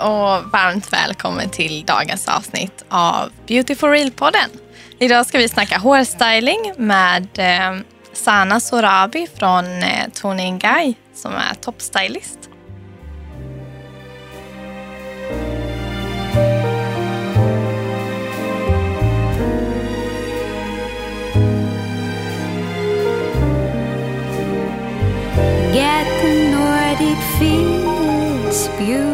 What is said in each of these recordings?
och varmt välkommen till dagens avsnitt av Beauty for Real-podden. Idag ska vi snacka hårstyling med eh, Sana Sorabi från eh, Tony Guy som är toppstylist. Get the Nordic feels beautiful.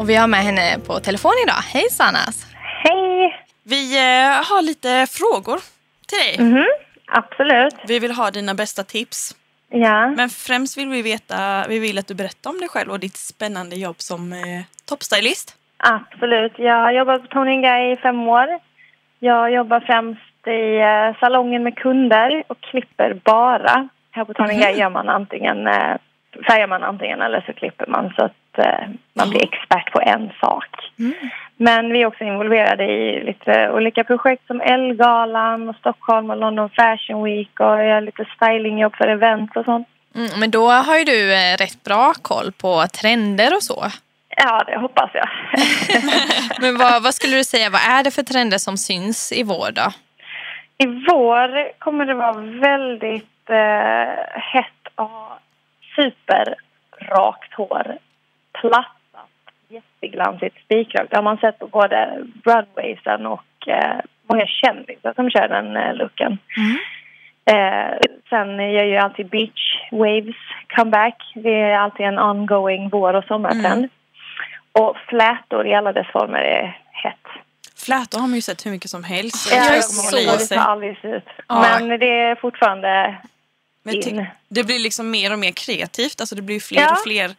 Och vi har med henne på telefon idag. Hej Sanas! Hej! Vi eh, har lite frågor till dig. Mhm, absolut. Vi vill ha dina bästa tips. Ja. Men främst vill vi veta, vi vill att du berättar om dig själv och ditt spännande jobb som eh, toppstylist. Absolut. Jag har jobbat på Tony Guy i fem år. Jag jobbar främst i eh, salongen med kunder och klipper bara. Här på Tony Guy gör man antingen, eh, färgar man antingen eller så klipper man så att eh, man blir expert på en sak. Men vi är också involverade i lite olika projekt som Elgalan och Stockholm och London Fashion Week och jag gör lite stylingjobb för event och sånt. Mm, men då har ju du eh, rätt bra koll på trender och så. Ja, det hoppas jag. Men vad, vad skulle du säga, vad är det för trender som syns i vår då? I vår kommer det vara väldigt eh, hett ha superrakt hår. Plattat, jätteglansigt, spikrakt. Det har man sett på både Broadwaysen och eh, många kändisar som kör den eh, looken. Eh, sen gör ju alltid beach waves comeback. Det är alltid en ongoing vår och sommartrend. Och flätor i alla dess former är hett. Flätor har man ju sett hur mycket som helst. Ja, Jag är så det tar aldrig. Ja. Men det är fortfarande Men det blir liksom mer och mer kreativt. Alltså det blir fler Ja. och fler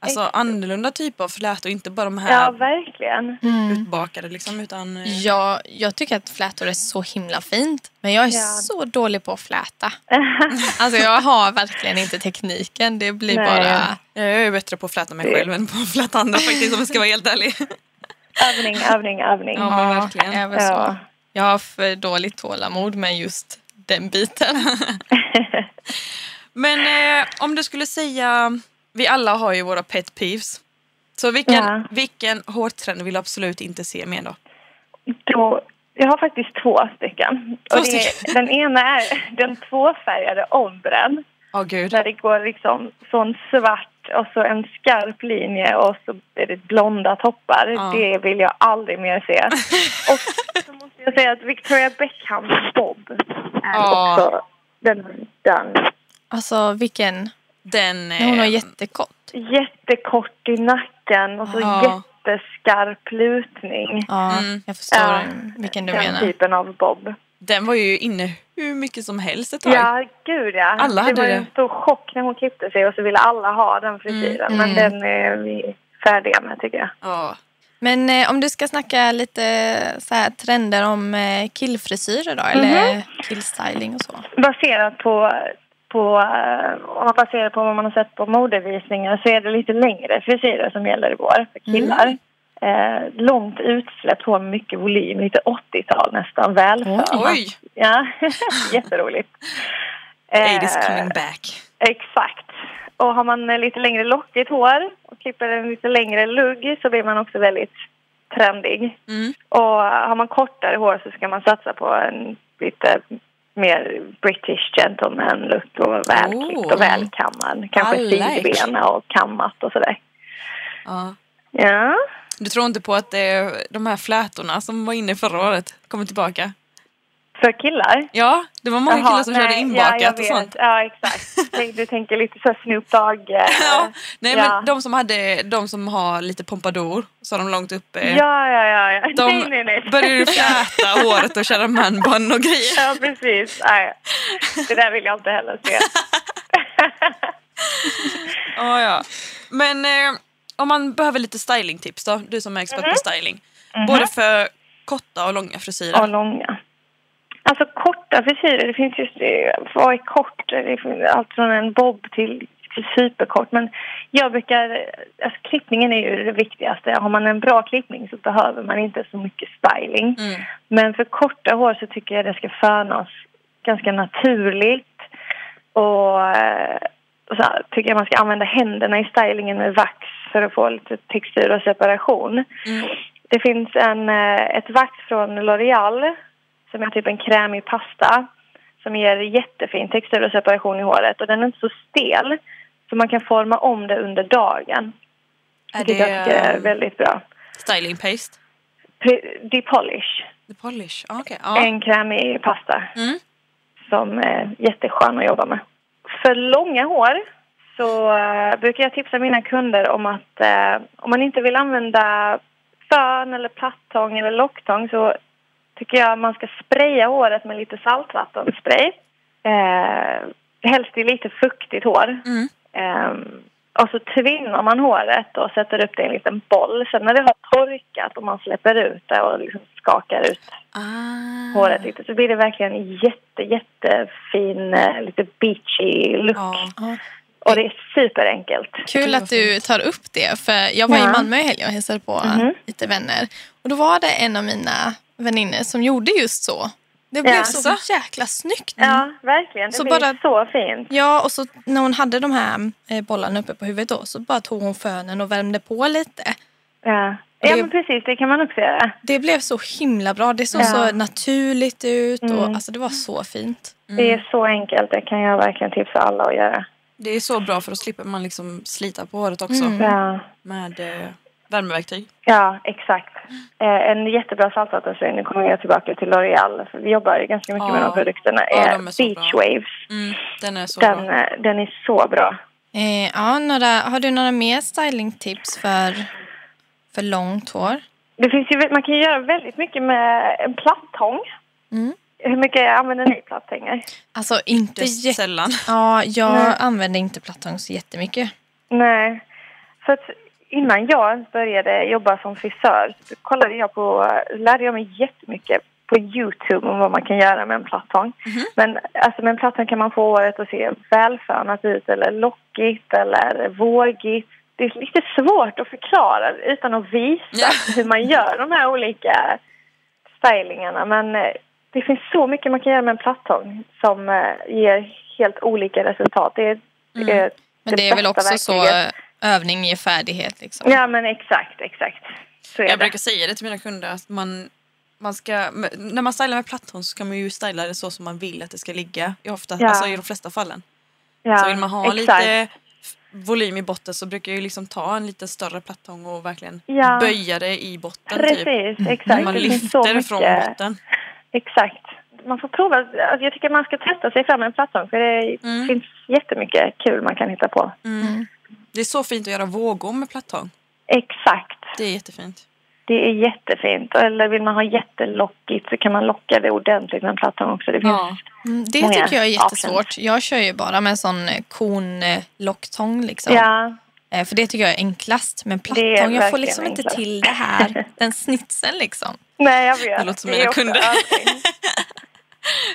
alltså, annorlunda typer av flätor. Inte bara de Ja, här verkligen. utbakade liksom. Utan, eh, Jag, jag tycker att flätor är så himla fint. Men jag är Ja. så dålig på att fläta. Alltså jag har verkligen inte tekniken. Det blir Nej. bara... jag är bättre på att fläta mig själv än på att fläta andra faktiskt om jag ska vara helt ärlig. övning, övning, övning. Ja, men verkligen. så. Ja. Jag har för dåligt tålamod med just den biten. Men eh, om du skulle säga, vi alla har ju våra pet peeves. Så vilken, Ja. vilken hårtrend vill du absolut inte se mer då? Då, jag har faktiskt två stycken. Två och det, stycken. Den ena är den tvåfärgade ombren. Åh gud. Där det går liksom från svart och så en skarp linje och så är det blonda toppar. Ja. Det vill jag aldrig mer se. och så måste jag säga att Victoria Beckhams bob är Ja. också den, den Alltså vilken... Den... När hon har eh, jättekort. jättekort i nacken och så Ja. jätteskarp lutning. Ja, Mm. jag förstår Ja, vilken du den menar. typen av bob. Den var ju inne hur mycket som helst ett tag. Ja, gud ja. Alla hade det var det. en stor chock när hon klippte sig och så ville alla ha den frisyren. Mm, Men mm. den är vi färdiga med tycker jag. Ja. Men eh, om du ska snacka lite så här, trender om eh, killfrisyrer då, eller killstyling och så. Baserat på, på eh, om man baserar på vad man har sett på modevisningar så är det lite längre frisyrer som gäller i vår för killar. Eh, långt utsläppt hår med mycket volym, lite 80-tal nästan, välförda. Oj! Ja, jätteroligt. 80's Eh, coming back. Exakt. Och har man eh, lite längre lockigt hår och klipper en lite längre lugg så blir man också väldigt trendig. Mm. Och har man kortare hår så ska man satsa på en lite mer British gentleman look och välklippt Oh. och välkammad. Kanske like. sidbena och kammat och sådär. Ja. Ja. Du tror inte på att det, de här flätorna som var inne förra året kommer tillbaka? För killar? Ja, det var många Jaha, killar som körde nej, inbakat ja, och sånt. Ja, exakt. Du tänker lite så Snoop Dogg. eh, Ja, nej ja. men de som hade, de som har lite pompadour, så har de långt uppe. Ja, ja, ja. ja. De nej, nej, nej. började fläta håret och köra manbun och grejer. Ja, precis. Nej, det där vill jag inte heller se. Ja, ja. Men eh, om man behöver lite stylingtips då, du som är expert Mhm. på styling. Både för korta och långa frisyrer. Och långa. Alltså korta frisyrer, det finns ju... Vad är kort? Allt från en bob till, superkort. Men jag brukar... Alltså klippningen är ju det viktigaste. Har man en bra klippning så behöver man inte så mycket styling. Mm. Men för korta hår så tycker jag det ska fönas ganska naturligt. Och eh, så här, tycker jag man ska använda händerna i stylingen med vax för att få lite textur och separation. Mm. Det finns en, eh, ett vax från L'Oreal som är typ en krämig pasta som ger jättefin textur och separation i håret och den är inte så stel så man kan forma om det under dagen. Är Vilket jag tycker är det väldigt bra. styling paste? Pre- Depolish, The polish? Ah, okej. Ja. en krämig pasta Mm. som är jätteskön att jobba med. För långa hår så eh, brukar jag tipsa mina kunder om att eh, om man inte vill använda fön eller plattång eller locktång så tycker jag man ska spraya håret med lite saltvattenspray. Eh, helst i lite fuktigt hår. Mm. Ehm, och så tvinnar man håret och sätter upp det i en liten boll. Sen när det har torkat och man släpper ut det och liksom skakar ut Ah. håret lite så blir det verkligen en jätte, jättefin, eh, lite beachy look. Ja. Ja. Och det är superenkelt. Kul att du tar upp det. För Jag var i Ja. Malmö i helgen och hälsade på Mhm. lite vänner. Och Då var det en av mina väninnor som gjorde just så. Det blev Ja. så jäkla snyggt. Ja, verkligen. Det Så blir bara- så fint. Ja, och så när hon hade de här eh, bollarna uppe på huvudet då, så bara tog hon fönen och värmde på lite. Ja. ja, Det- men precis. Det kan man också göra. Det blev så himla bra. Det såg Ja. så naturligt ut och Mm. alltså, det var så fint. Det är så enkelt. Det kan jag verkligen tipsa alla att göra. Det är så bra för att slipper man liksom slita på håret också Mm. Ja, med eh, värmeverktyg. ja exakt. Eh, en jättebra saltvattenspray, nu kommer jag tillbaka till L'Oreal. för Vi jobbar ju ganska mycket med Ja. de produkterna. Ja, är de Beach bra. Waves. Mm. Den är så Den, bra. eh, den är så bra. Eh, ja, några, har du några mer stylingtips för, för långt hår? Det finns ju, man kan ju göra väldigt mycket med en plattång. Mm. Hur mycket använder ni plattångar? Alltså inte jätte... sällan. Ja, jag Nej. använder inte plattång så jättemycket. Nej, för att innan jag ens började jobba som frisör så kollade jag på, lärde jag mig jättemycket på Youtube om vad man kan göra med en plattång. Men alltså med en plattång kan man få håret att se välfönat ut eller lockigt eller vågigt. Det är lite svårt att förklara utan att visa Ja. hur man gör de här olika stylingarna. Men eh, det finns så mycket man kan göra med en plattång som eh, ger helt olika resultat. Det är, Mm. eh, Men det är väl också så verktyget. eh, övning ger färdighet. Liksom. Ja, men exakt, exakt. Så är Jag det. brukar säga det till mina kunder att man, man ska, när man stylar med plattång så ska man ju styla det så som man vill att det ska ligga i, ofta, Ja. alltså i de flesta fallen. ja, så vill man ha exakt. lite volym i botten så brukar jag ju liksom ta en lite större plattång och verkligen Ja. böja det i botten. Precis, Typ. exakt. Man Det så lyfter från botten. Exakt. Man får prova. Alltså, jag tycker man ska testa sig fram med en plattång för det Mm. finns jättemycket kul man kan hitta på. Mm. Det är så fint att göra vågor med plattång. Exakt. Det är jättefint. Det är jättefint. Eller vill man ha jättelockigt så kan man locka det ordentligt med en plattång också. Det finns Ja. Mm, det tycker jag är options. jättesvårt. Jag kör ju bara med en sån eh, konlocktång. Liksom. Ja, För det tycker jag är enklast. Men Det plattång, jag får liksom inte enklast. till det här. Den snitsen liksom. nej jag vet. Det låter som är mina kunder.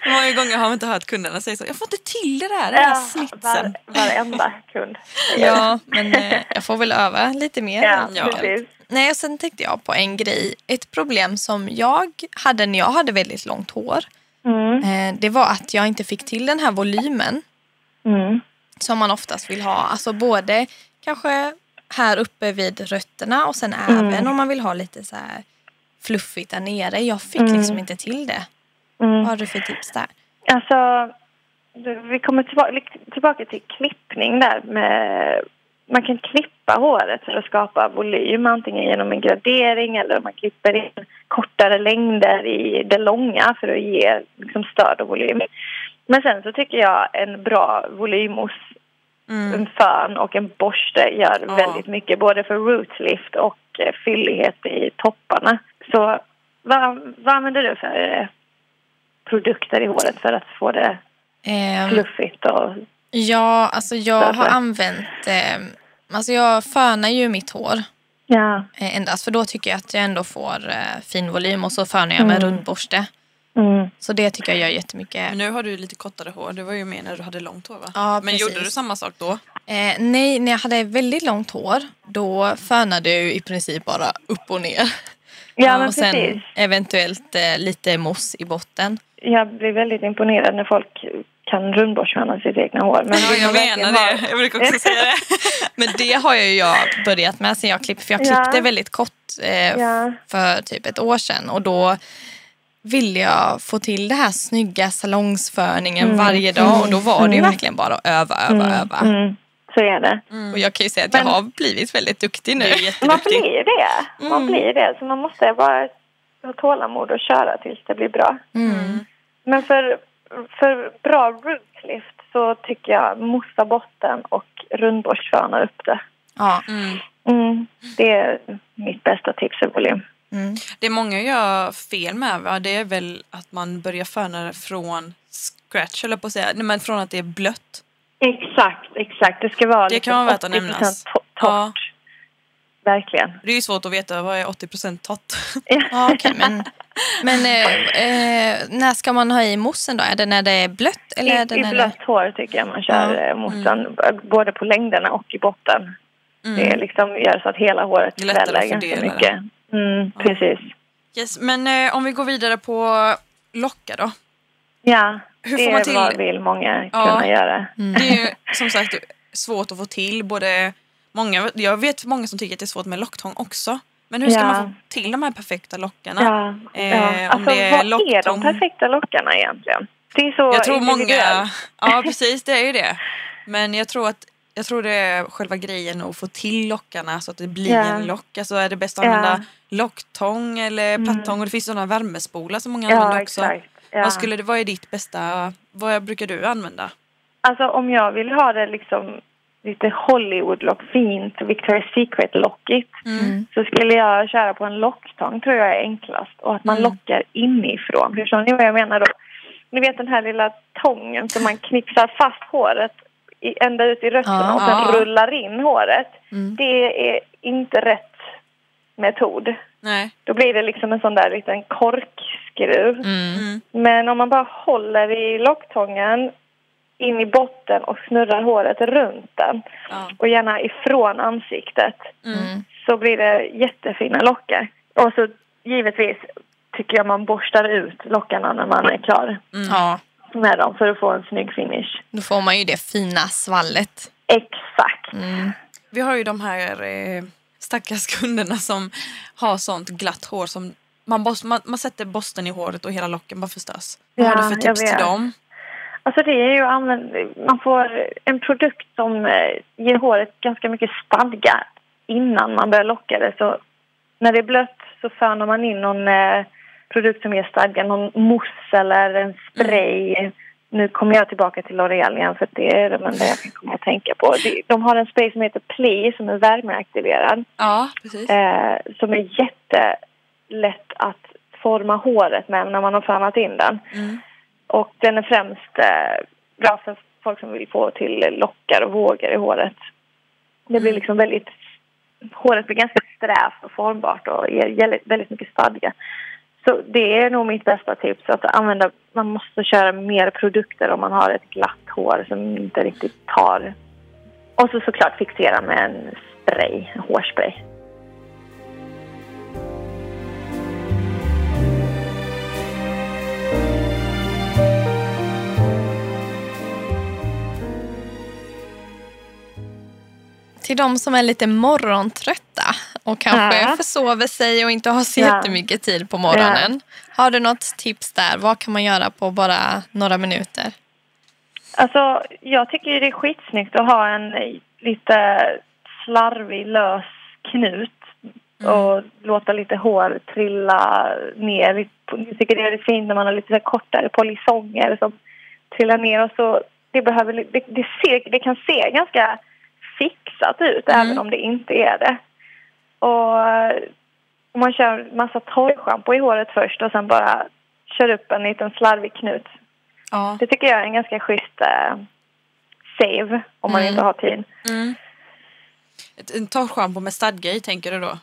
Hur många gånger har man inte hört kunderna säga så? Jag får inte till det där, den Ja, snitsen. var, varenda kund. Ja, men eh, jag får väl öva lite mer. Ja, precis. Nej, och sen tänkte jag på en grej. Ett problem som jag hade när jag hade väldigt långt hår. Mm. Eh, det var att jag inte fick till den här volymen Mm. som man oftast vill ha. Alltså både kanske här uppe vid rötterna och sen Mm. även om man vill ha lite så här fluffigt där nere. Jag fick Mm. liksom inte till det. Mm. Vad har du för tips där? Alltså, vi kommer tillbaka, tillbaka till klippning där. Med, man kan klippa håret för att skapa volym antingen genom en gradering eller man klipper in kortare längder i det långa för att ge liksom, stöd och volym. Men sen så tycker jag en bra volymost, Mm. en fön och en borste gör Ja. väldigt mycket både för rootlift och eh, fyllighet i topparna. Så vad, vad använder du för eh, produkter i håret för att få det Ehm, fluffigt och... ja, alltså jag har använt... Eh, alltså jag fönar ju mitt hår Ja. eh, endast för då tycker jag att jag ändå får eh, fin volym och så fönar jag med Mm. rundborste. Mm. Så det tycker jag gör jättemycket. Men nu har du lite kortare hår. Det var ju mer när du hade långt hår va? Ja, Men precis. gjorde du samma sak då? Eh, nej, när jag hade väldigt långt hår då fönade jag ju i princip bara upp och ner. Ja, men och sen precis. eventuellt eh, lite mousse i botten. Jag blir väldigt imponerad när folk kan rundborstföna sitt egna hår. Men Ja, jag menar det. Jag brukar också säga det. Men det har ju jag börjat med sen jag klippte. För jag Ja. klippte väldigt kort eh, Ja. för typ ett år sedan. Och då ville jag få till det här snygga salongsförningen varje dag. Och då var det ju verkligen bara att öva, öva, öva. Mm, så är det. Och jag kan ju säga att jag Men- har blivit väldigt duktig nu. Man blir det. Man Mm. blir det. Så man måste bara ha tålamod och köra tills det blir bra. Mm. Men för, för bra rootlift så tycker jag mossa botten och rundborstföna upp det. Ja. Mm. Mm, det är mitt bästa tips i volym. Mm. Det många gör fel med va? det är väl att man börjar föna det från scratch, eller på att säga. Nej, men från att det är blött. Exakt, exakt. Det ska vara Det liksom kan vara värt att 80% nämnas. to- torrt. Ja. Verkligen. Det är ju svårt att veta vad är 80 torrt. Ja, okej, men men eh, eh, när ska man ha i mossen då? Är det när det är blött? Eller är det I, I när blött hår tycker jag man kör Ja. ja. mossan. Både på längderna och i botten. Mm. Det liksom gör så att hela håret Det sväller ganska mycket. Mm, Precis. Yes, men eh, om vi går vidare på lockar då. Ja, Hur det får man till- vad vill många Ja. kunna göra. Mm. Det är ju som sagt svårt att få till. Både många, jag vet många som tycker att det är svårt med locktång också. Men hur ska Ja. man få till de här perfekta lockarna? Ja, Eh, ja. Alltså, vad är locktång- de perfekta lockarna egentligen? Det är så Jag tror många... Ja, precis. Det är ju det. Men jag tror att jag tror det är själva grejen att få till lockarna så att det blir Ja. en lock. Alltså är det bäst att använda locktång eller Mm. plattång? Och det finns sådana värmespolar som många Ja, använder också. Ja. Vad, skulle det, vad är ditt bästa... Vad brukar du använda? Alltså om jag vill ha det liksom lite Hollywood-lock, fint Victoria's Secret-lockigt Mm. så skulle jag köra på en locktång tror jag är enklast och att man Mm. lockar inifrån. Förstår ni vad jag menar då? Ni vet den här lilla tången som man knipsar fast håret i, ända ut i rötterna och sen rullar in håret. Mm. Det är inte rätt metod. Nej. Då blir det liksom en sån där liten korkskruv. Mm. Mm. Men om man bara håller i locktången in i botten och snurrar håret runt den Ja. och gärna ifrån ansiktet Mm. Mm. så blir det jättefina lockar. Och så givetvis tycker jag man borstar ut lockarna när man är klar Mm. Ja, med dem för att få en snygg finish. då får man ju det fina svallet. Exakt. Mm. Vi har ju de här eh, stackars kunderna som har sånt glatt hår som man, bos- man, man sätter borsten i håret och hela locken bara förstörs. Vad har Ja, du för tips till dem? Alltså det är ju använd... man får en produkt som eh, ger håret ganska mycket stadga innan man börjar locka det. Så när det är blött så fönar man in någon eh, produkt som ger stadga, någon mousse eller en spray. Nu kommer jag tillbaka till L'Oreal igen för det är det enda jag kan komma att tänka på. De har en spray som heter Play som är värmeaktiverad Ja, precis. eh, som är jättelätt att forma håret med när man har fönat in den. Mm. Och den är främst eh, bra för folk som vill få till lockar och vågor i håret. Det blir liksom väldigt... Håret blir ganska strävt och formbart och ger väldigt- väldigt mycket stadga. Så det är nog mitt bästa tips. Att använda, man måste köra mer produkter om man har ett glatt hår som inte riktigt tar. Och så såklart fixera med en spray, hårspray. Till de som är lite morgontrötta och kanske Ja. försover sig och inte har så Ja. jättemycket tid på morgonen. Har du något tips där? Vad kan man göra på bara några minuter? Alltså, jag tycker det är skitsnyggt att ha en lite slarvig, lös knut och låta lite hår trilla ner. Jag tycker det är fint när man har lite så kortare polisonger som trillar ner och så. Det, behöver, det, det, ser, det kan se ganska fixat ut även om det inte är det. Och om man kör massa torrschampo i håret först och sen bara kör upp en liten slarvig knut Ja. det tycker jag är en ganska schysst eh, save om man Mm. inte har tid. Mm. Ett, en torrschampo med stadga i tänker du då?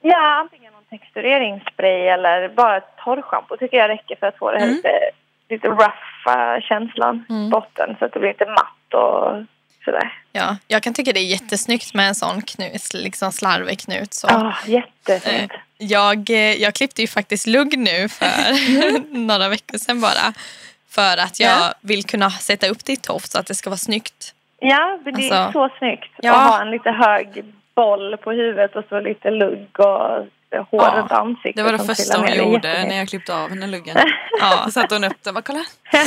Ja, antingen någon textureringsspray eller bara ett torrschampo tycker jag räcker för att få det här Mm. lite, lite rough känslan Mm. botten så att det blir lite matt och sådär. Ja, jag kan tycka det är jättesnyggt med en sån knut, liksom slarvig knut. Så. Ja, jättefint. Eh, Jag, eh, jag klippte ju faktiskt lugg nu för några veckor sedan bara. För att jag Ja. vill kunna sätta upp ditt tofs så att det ska vara snyggt. Ja, men det är Alltså- så snyggt Ja. att ha en lite hög boll på huvudet och så lite lugg och hår Ja, runt ansiktet. Det var det som första hon gjorde när jag klippte av henne luggen. Ja, Så satte hon upp den. Bara, kolla.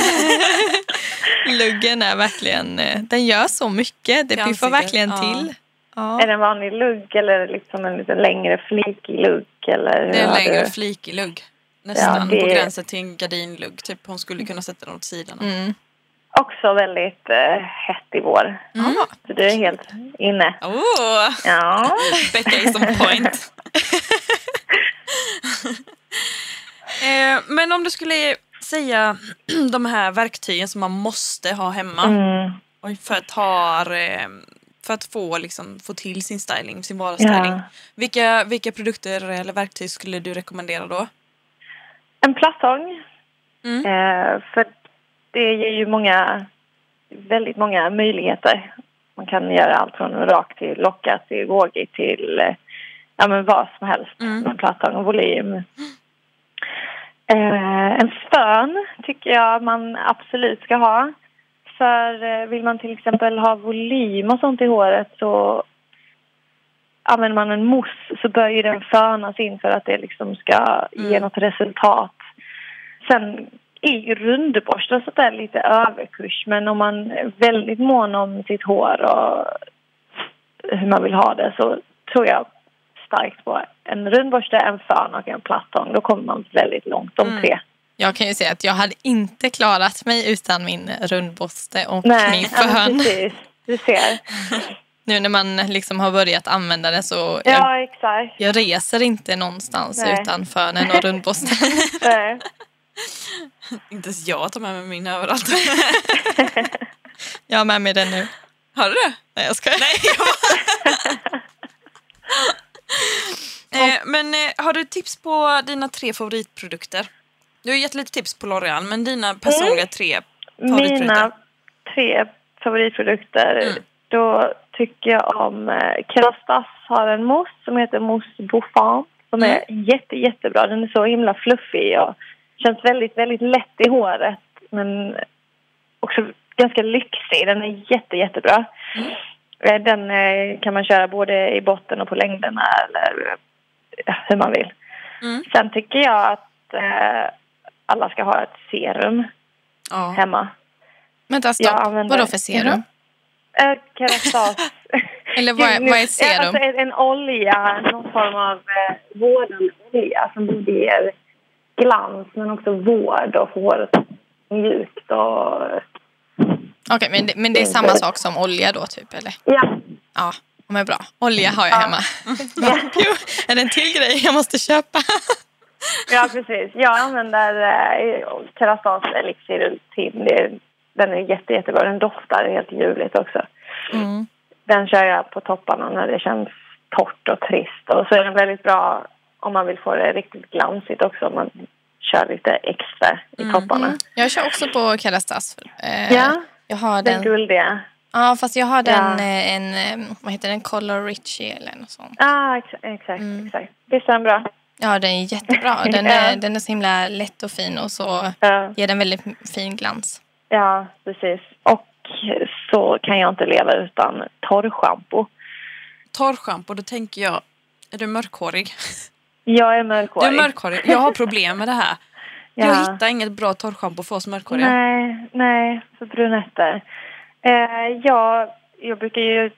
luggen är verkligen, eh, den gör så mycket. Det piffar verkligen ja. till. Ja. Är det en vanlig lugg eller liksom en lite längre flikig lugg? Eller Det är en längre du- flikig lugg. Nästan Ja, det- på gränsen till en gardinlugg. Typ hon skulle kunna sätta den åt sidan. Mm. Också väldigt uh, hett i vår. Mm. Så du är helt inne. Oh, Ja. Becka is on point. eh, men om du skulle säga de här verktygen som man måste ha hemma Mm. För att, ha, eh, för att få, liksom, få till sin styling, sin vardagsstyling. Ja. Vilka, vilka produkter eller verktyg skulle du rekommendera då? En plattång. Mm. Eh, för det ger ju många, väldigt många möjligheter. Man kan göra allt från rak till lockat till vågigt till eh, ja, men vad som helst Mm. med plattång och volym. Eh, en fön tycker jag man absolut ska ha. För eh, vill man till exempel ha volym och sånt i håret så använder man en mousse så bör ju den fönas in för att det liksom ska ge Mm. något resultat. Sen är ju rundborstar så där lite överkurs men om man är väldigt mån om sitt hår och hur man vill ha det så tror jag starkt på en rundborste, en fön och en plattång. Då kommer man väldigt långt, de Mm. tre. Jag kan ju säga att jag hade inte klarat mig utan min rundborste och Nej, min ja, fön. precis. Du ser. Nu när man liksom har börjat använda det så jag, Ja, exakt. jag reser inte någonstans Nej. utan fönen och rundborsten. Nej. Inte ens jag tar med mig min överallt. Jag har med mig den nu. Har du det? Nej, jag skojar. Nej, eh, men eh, har du tips på dina tre favoritprodukter? Du har gett lite tips på L'Oreal, men dina personliga tre favoritprodukter? Mina tre favoritprodukter. Mm. Då tycker jag om eh, Kerastase har en mousse som heter Mousse Bouffant. Som är Mm. jätte, jättebra. Den är så himla fluffig och känns väldigt, väldigt lätt i håret. Men också ganska lyxig. Den är jätte, jättebra. Mm. Eh, Den eh, kan man köra både i botten och på längderna eller eh, hur man vill. Mm. Sen tycker jag att eh, alla ska ha ett serum Ja. hemma. Vänta, Jag stopp. använder- Vadå för serum? Eh, Kerastase. Eller vad är, vad är serum? Alltså en, en olja, någon form av eh, vårdande olja som både ger glans men också vård och får håret mjukt och... Okej, men, det, men det är samma sak som olja då typ eller? Ja. Ja, men bra. Olja har jag Ja. hemma. Ja, Jo, är det en till grej jag måste köpa? ja precis. Jag använder eh, Kerastase Elixir Ultim. Den är jätte, jättebra. Den doftar helt ljuvligt också. Mm. Den kör jag på topparna när det känns torrt och trist. Och så är den väldigt bra om man vill få det riktigt glansigt också. Om man kör lite extra i Mm. topparna. Jag kör också på Kerastas. Eh, Ja, Jag har den den, guldiga. ja, fast jag har den, Ja. eh, en, eh, vad heter den, Color Richie eller något sånt. Ja, ex exakt. Mm. exakt. Visst är den bra? Ja, den är jättebra. Den Ja. är, den är så himla lätt och fin och så Ja, ger den väldigt fin glans. ja, precis. Och så kan jag inte leva utan torrschampo. Torrschampo, då tänker jag, är du mörkhårig? Jag är Du mörkhårig. är mörkhårig. Jag har problem med det här. Ja. Jag hittar inget bra torrschampo för oss mörkhåriga. Nej, nej, för brunetter. Eh, jag, jag brukar ju...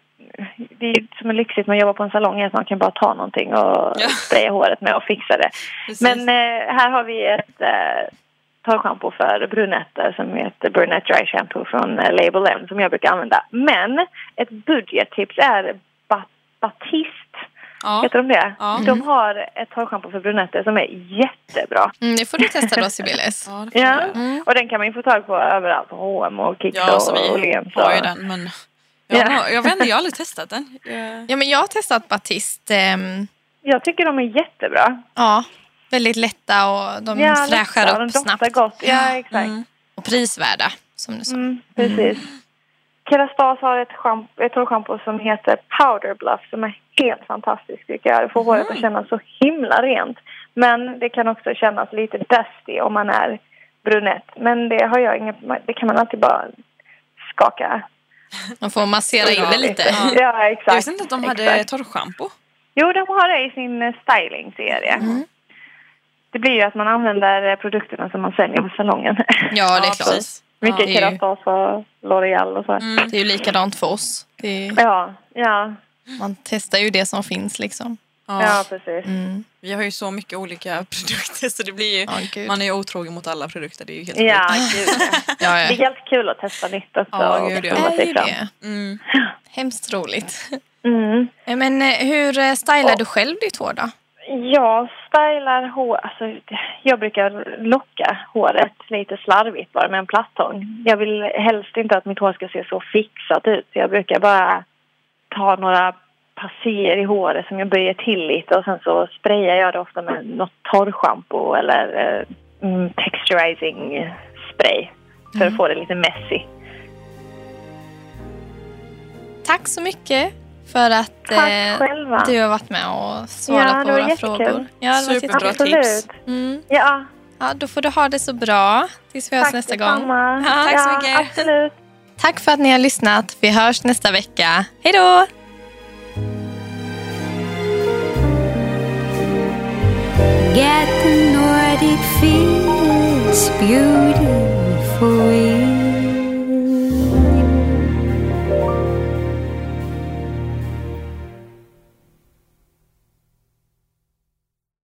Det är ju som är lyxigt med att jobba på en salong är att man kan bara ta någonting och Ja. spraya håret med och fixa det. Precis. Men eh, här har vi ett eh, torrschampo för brunetter som heter Brunette Dry Shampoo från eh, Label M som jag brukar använda. Men ett budgettips är ba- Batiste. Ja. Heter de det? Ja. De har ett torrschampo för brunetter som är jättebra. Mm, det får du testa då, Sibylis. Ja, Ja. Mm. och den kan man ju få tag på överallt på H&M och Kicks ja och vi Åhléns. har ju den. Men jag, Ja. har- jag vet inte, jag har aldrig testat den. Jag- Ja, men jag har testat Batiste. ehm, Jag tycker de är jättebra. ja, väldigt lätta och de ja, fräschar lätta, upp de snabbt. doftar gott. Ja, exakt. Mm. Och prisvärda, som du sa. Mm, precis. Kerastase har ett, schamp- ett hårschampo som heter Powder Bluff som är helt fantastiskt tycker jag. Det får håret att kännas så himla rent. Men det kan också kännas lite dusty om man är brunett. Men det har jag inget, det kan man alltid bara skaka. Man får massera in det lite. Ja. Ja, exakt. Jag visste inte att de hade torrschampo. Jo, de har det i sin styling-serie. Mm. Det blir ju att man använder produkterna som man säljer på salongen. Ja, det är klart. Mycket Ja, det är ju- Keratas och L'Oreal och så. Mm. Det är ju likadant för oss. Det är, Ja, ja, man testar ju det som finns liksom. Ja. ja, precis. Mm. Vi har ju så mycket olika produkter så det blir ju, gud. man är ju otrogen mot alla produkter. Det är ju helt Ja, sjukt. gud. ja. Ja, Det är helt kul att testa nytt också. Ja, och gud, ja. Det är ju fram. det. Mm. Hemskt roligt. Mm. Men eh, hur eh, stylar du själv ditt hår då? Jag stylar hår, alltså jag brukar locka håret lite slarvigt bara med en plattång. Jag vill helst inte att mitt hår ska se så fixat ut. Jag brukar bara ta några passer i håret som jag böjer till lite och sen så sprayar jag det ofta med något torrschampo eller eh, mm, texturizing spray för att få det lite messy. Tack så mycket för att eh, du har varit med och svarat Ja, på våra jättekul. frågor. Ja, det var Superbra jättekul. tips. Mm. Ja, Ja, då får du ha det så bra tills vi hörs nästa gång. Ja, tack så ja, mycket. Absolut. Tack för att ni har lyssnat. Vi hörs nästa vecka. Hej då! Get the Nordic feels beautiful.